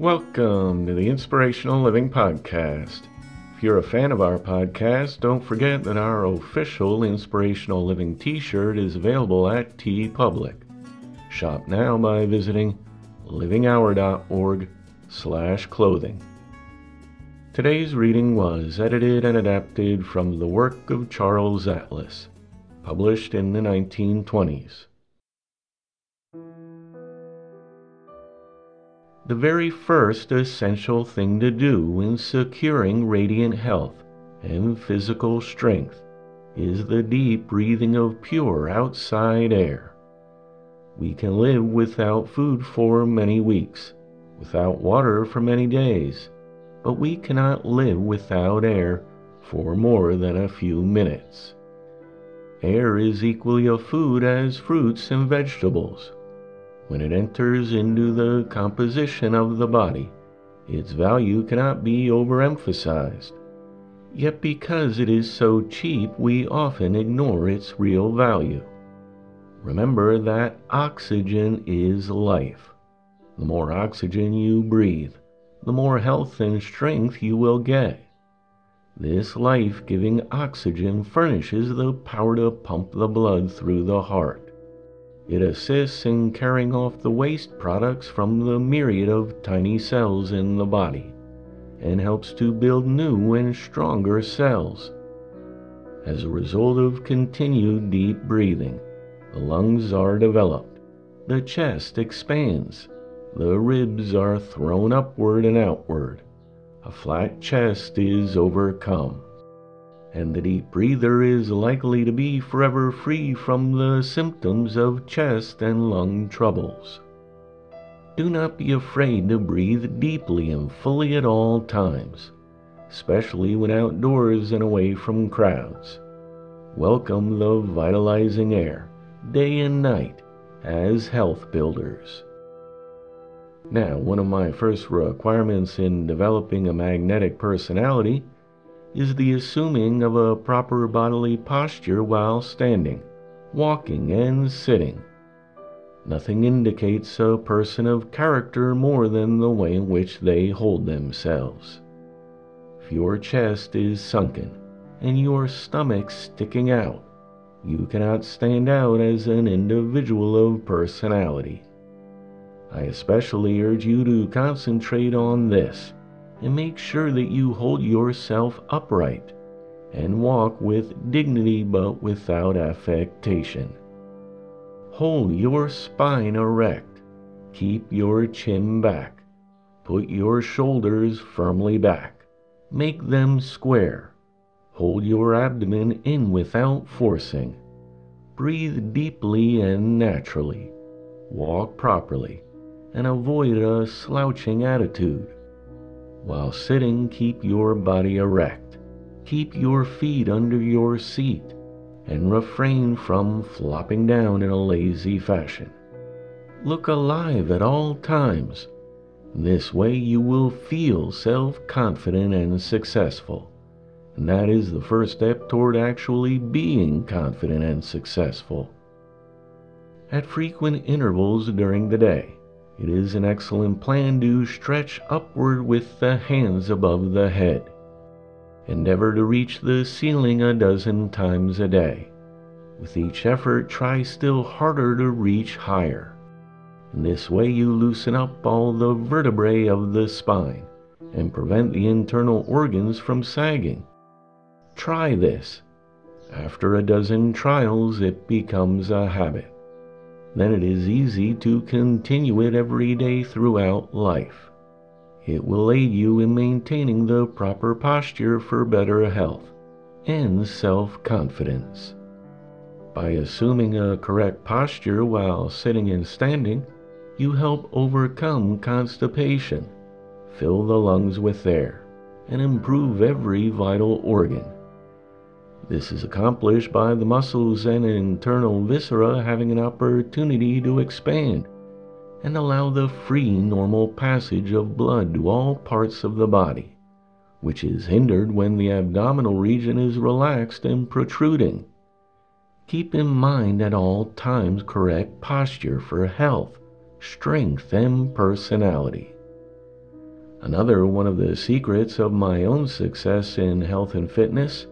Welcome to the Inspirational Living Podcast. If you're a fan of our podcast, don't forget that our official Inspirational Living t shirt is available at TeePublic. Shop now by visiting livinghour.org slash clothing. Today's reading was edited and adapted from the work of Charles Atlas, published in the 1920s. The very first essential thing to do in securing radiant health and physical strength is the deep breathing of pure outside air. We can live without food for many weeks, without water for many days, but we cannot live without air for more than a few minutes. Air is equally a food as fruits and vegetables. When it enters into the composition of the body, its value cannot be overemphasized. Yet because it is so cheap, we often ignore its real value. Remember that oxygen is life. The more oxygen you breathe, the more health and strength you will get. This life giving oxygen furnishes the power to pump the blood through the heart. It assists in carrying off the waste products from the myriad of tiny cells in the body and helps to build new and stronger cells. As a result of continued deep breathing, the lungs are developed, the chest expands, the ribs are thrown upward and outward, a flat chest is overcome and the deep breather is likely to be forever free from the symptoms of chest and lung troubles. Do not be afraid to breathe deeply and fully at all times, especially when outdoors and away from crowds. Welcome the vitalizing air, day and night, as health builders. Now, one of my first requirements in developing a magnetic personality is the assuming of a proper bodily posture while standing, walking, and sitting. Nothing indicates a person of character more than the way in which they hold themselves. If your chest is sunken and your stomach sticking out, you cannot stand out as an individual of personality. I especially urge you to concentrate on this and make sure that you hold yourself upright and walk with dignity but without affectation. Hold your spine erect, keep your chin back, put your shoulders firmly back, make them square, hold your abdomen in without forcing, breathe deeply and naturally, walk properly, and avoid a slouching attitude. While sitting, keep your body erect. Keep your feet under your seat and refrain from flopping down in a lazy fashion. Look alive at all times. This way you will feel self confident and successful. And that is the first step toward actually being confident and successful. At frequent intervals during the day, it is an excellent plan to stretch upward with the hands above the head. Endeavor to reach the ceiling a dozen times a day. With each effort, try still harder to reach higher. In this way, you loosen up all the vertebrae of the spine and prevent the internal organs from sagging. Try this. After a dozen trials, it becomes a habit then it is easy to continue it every day throughout life. It will aid you in maintaining the proper posture for better health and self confidence. By assuming a correct posture while sitting and standing, you help overcome constipation, fill the lungs with air, and improve every vital organ. This is accomplished by the muscles and internal viscera having an opportunity to expand and allow the free normal passage of blood to all parts of the body, which is hindered when the abdominal region is relaxed and protruding. Keep in mind at all times correct posture for health, strength, and personality. Another one of the secrets of my own success in health and fitness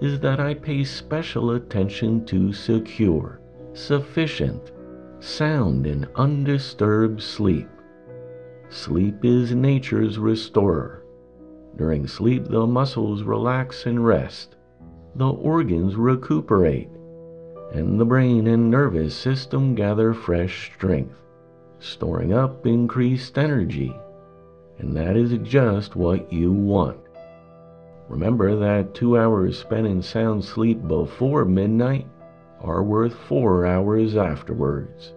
is that I pay special attention to secure, sufficient, sound, and undisturbed sleep. Sleep is nature's restorer. During sleep, the muscles relax and rest, the organs recuperate, and the brain and nervous system gather fresh strength, storing up increased energy. And that is just what you want. Remember that two hours spent in sound sleep before midnight are worth four hours afterwards.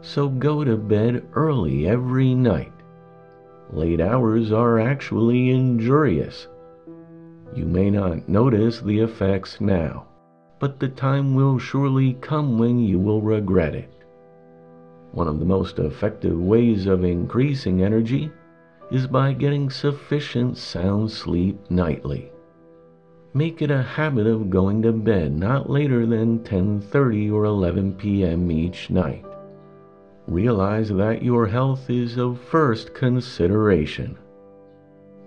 So go to bed early every night. Late hours are actually injurious. You may not notice the effects now, but the time will surely come when you will regret it. One of the most effective ways of increasing energy is by getting sufficient sound sleep nightly. Make it a habit of going to bed not later than 10:30 or 11 p.m. each night. Realize that your health is of first consideration.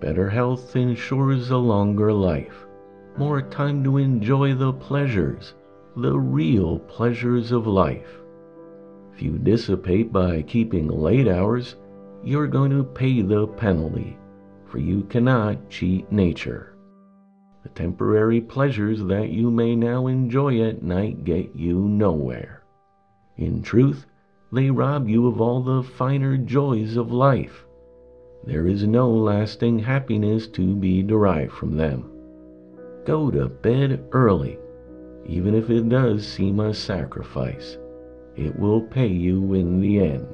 Better health ensures a longer life, more time to enjoy the pleasures, the real pleasures of life. If you dissipate by keeping late hours, you're going to pay the penalty, for you cannot cheat nature. The temporary pleasures that you may now enjoy at night get you nowhere. In truth, they rob you of all the finer joys of life. There is no lasting happiness to be derived from them. Go to bed early, even if it does seem a sacrifice. It will pay you in the end.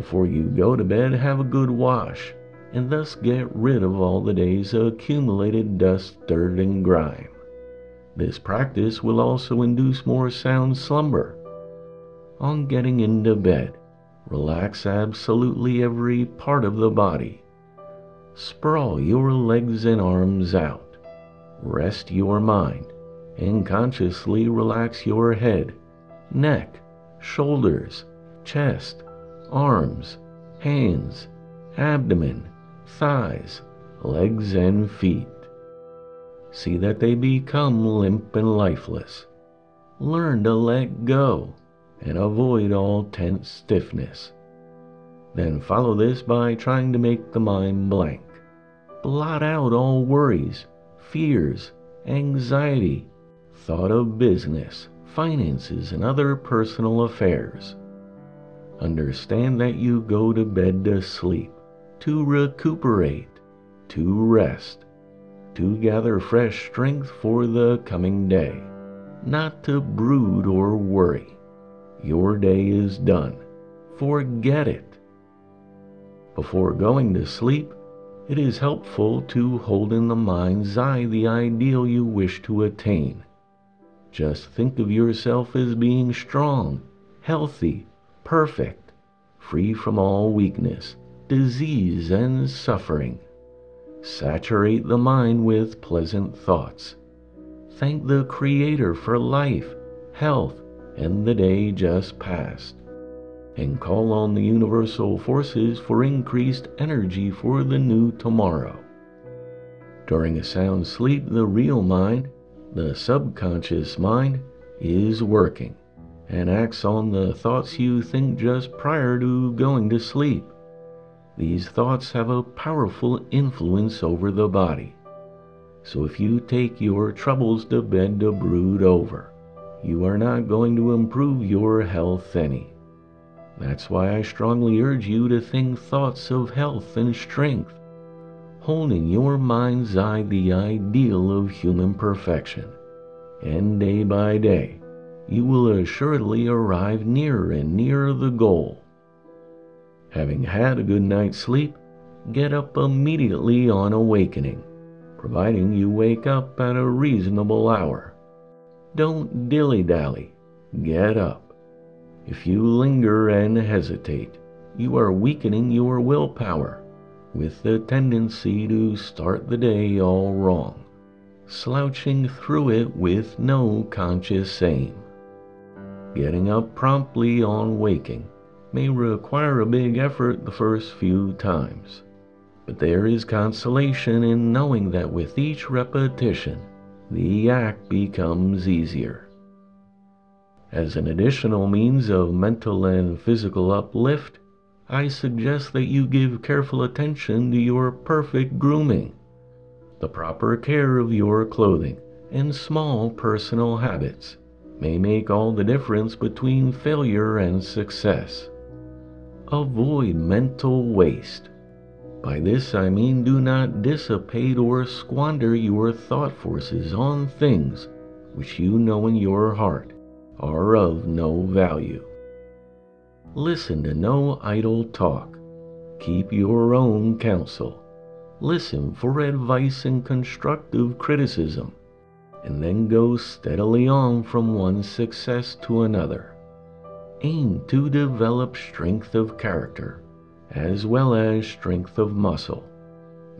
Before you go to bed, have a good wash, and thus get rid of all the day's accumulated dust, dirt, and grime. This practice will also induce more sound slumber. On getting into bed, relax absolutely every part of the body. Sprawl your legs and arms out. Rest your mind and consciously relax your head, neck, shoulders, chest, arms, hands, abdomen, thighs, legs, and feet. See that they become limp and lifeless. Learn to let go and avoid all tense stiffness. Then follow this by trying to make the mind blank. Blot out all worries, fears, anxiety, thought of business, finances, and other personal affairs. Understand that you go to bed to sleep, to recuperate, to rest, to gather fresh strength for the coming day, not to brood or worry. Your day is done. Forget it. Before going to sleep, it is helpful to hold in the mind's eye the ideal you wish to attain. Just think of yourself as being strong, healthy, perfect, free from all weakness, disease, and suffering. Saturate the mind with pleasant thoughts. Thank the Creator for life, health, and the day just passed. And call on the universal forces for increased energy for the new tomorrow. During a sound sleep, the real mind, the subconscious mind, is working and acts on the thoughts you think just prior to going to sleep. These thoughts have a powerful influence over the body. So if you take your troubles to bed to brood over, you are not going to improve your health any. That's why I strongly urge you to think thoughts of health and strength, holding your mind's eye the ideal of human perfection, and day by day you will assuredly arrive nearer and nearer the goal. Having had a good night's sleep, get up immediately on awakening, providing you wake up at a reasonable hour. Don't dilly dally, get up. If you linger and hesitate, you are weakening your willpower, with the tendency to start the day all wrong, slouching through it with no conscious aim. Getting up promptly on waking may require a big effort the first few times. But there is consolation in knowing that with each repetition, the act becomes easier. As an additional means of mental and physical uplift, I suggest that you give careful attention to your perfect grooming, the proper care of your clothing, and small personal habits may make all the difference between failure and success. Avoid mental waste. By this I mean do not dissipate or squander your thought forces on things which you know in your heart are of no value. Listen to no idle talk. Keep your own counsel. Listen for advice and constructive criticism, and then go steadily on from one success to another aim to develop strength of character as well as strength of muscle.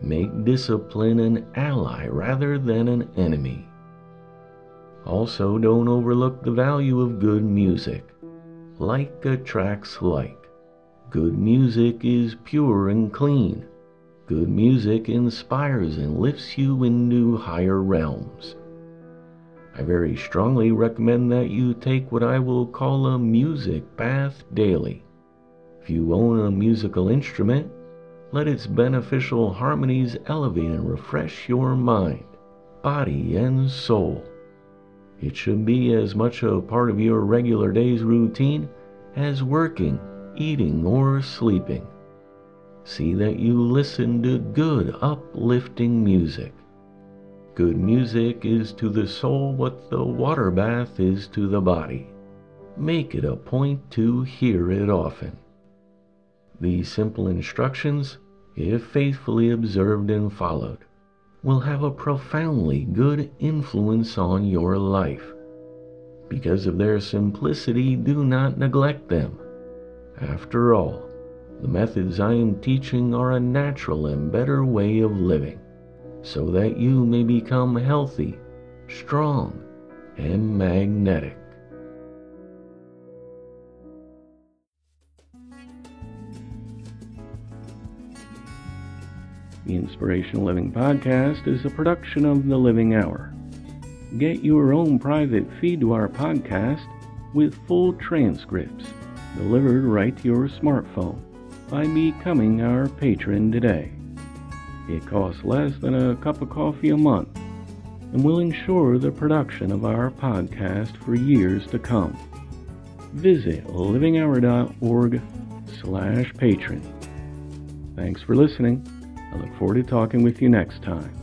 Make discipline an ally rather than an enemy. Also, don't overlook the value of good music. Like attracts like. Good music is pure and clean. Good music inspires and lifts you into higher realms. I very strongly recommend that you take what I will call a music bath daily. If you own a musical instrument, let its beneficial harmonies elevate and refresh your mind, body, and soul. It should be as much a part of your regular day's routine as working, eating, or sleeping. See that you listen to good, uplifting music. Good music is to the soul what the water bath is to the body. Make it a point to hear it often. These simple instructions, if faithfully observed and followed, will have a profoundly good influence on your life. Because of their simplicity, do not neglect them. After all, the methods I am teaching are a natural and better way of living so that you may become healthy, strong, and magnetic. The Inspirational Living Podcast is a production of The Living Hour. Get your own private feed to our podcast with full transcripts delivered right to your smartphone by becoming our patron today. It costs less than a cup of coffee a month and will ensure the production of our podcast for years to come. Visit livinghour.org slash patron. Thanks for listening. I look forward to talking with you next time.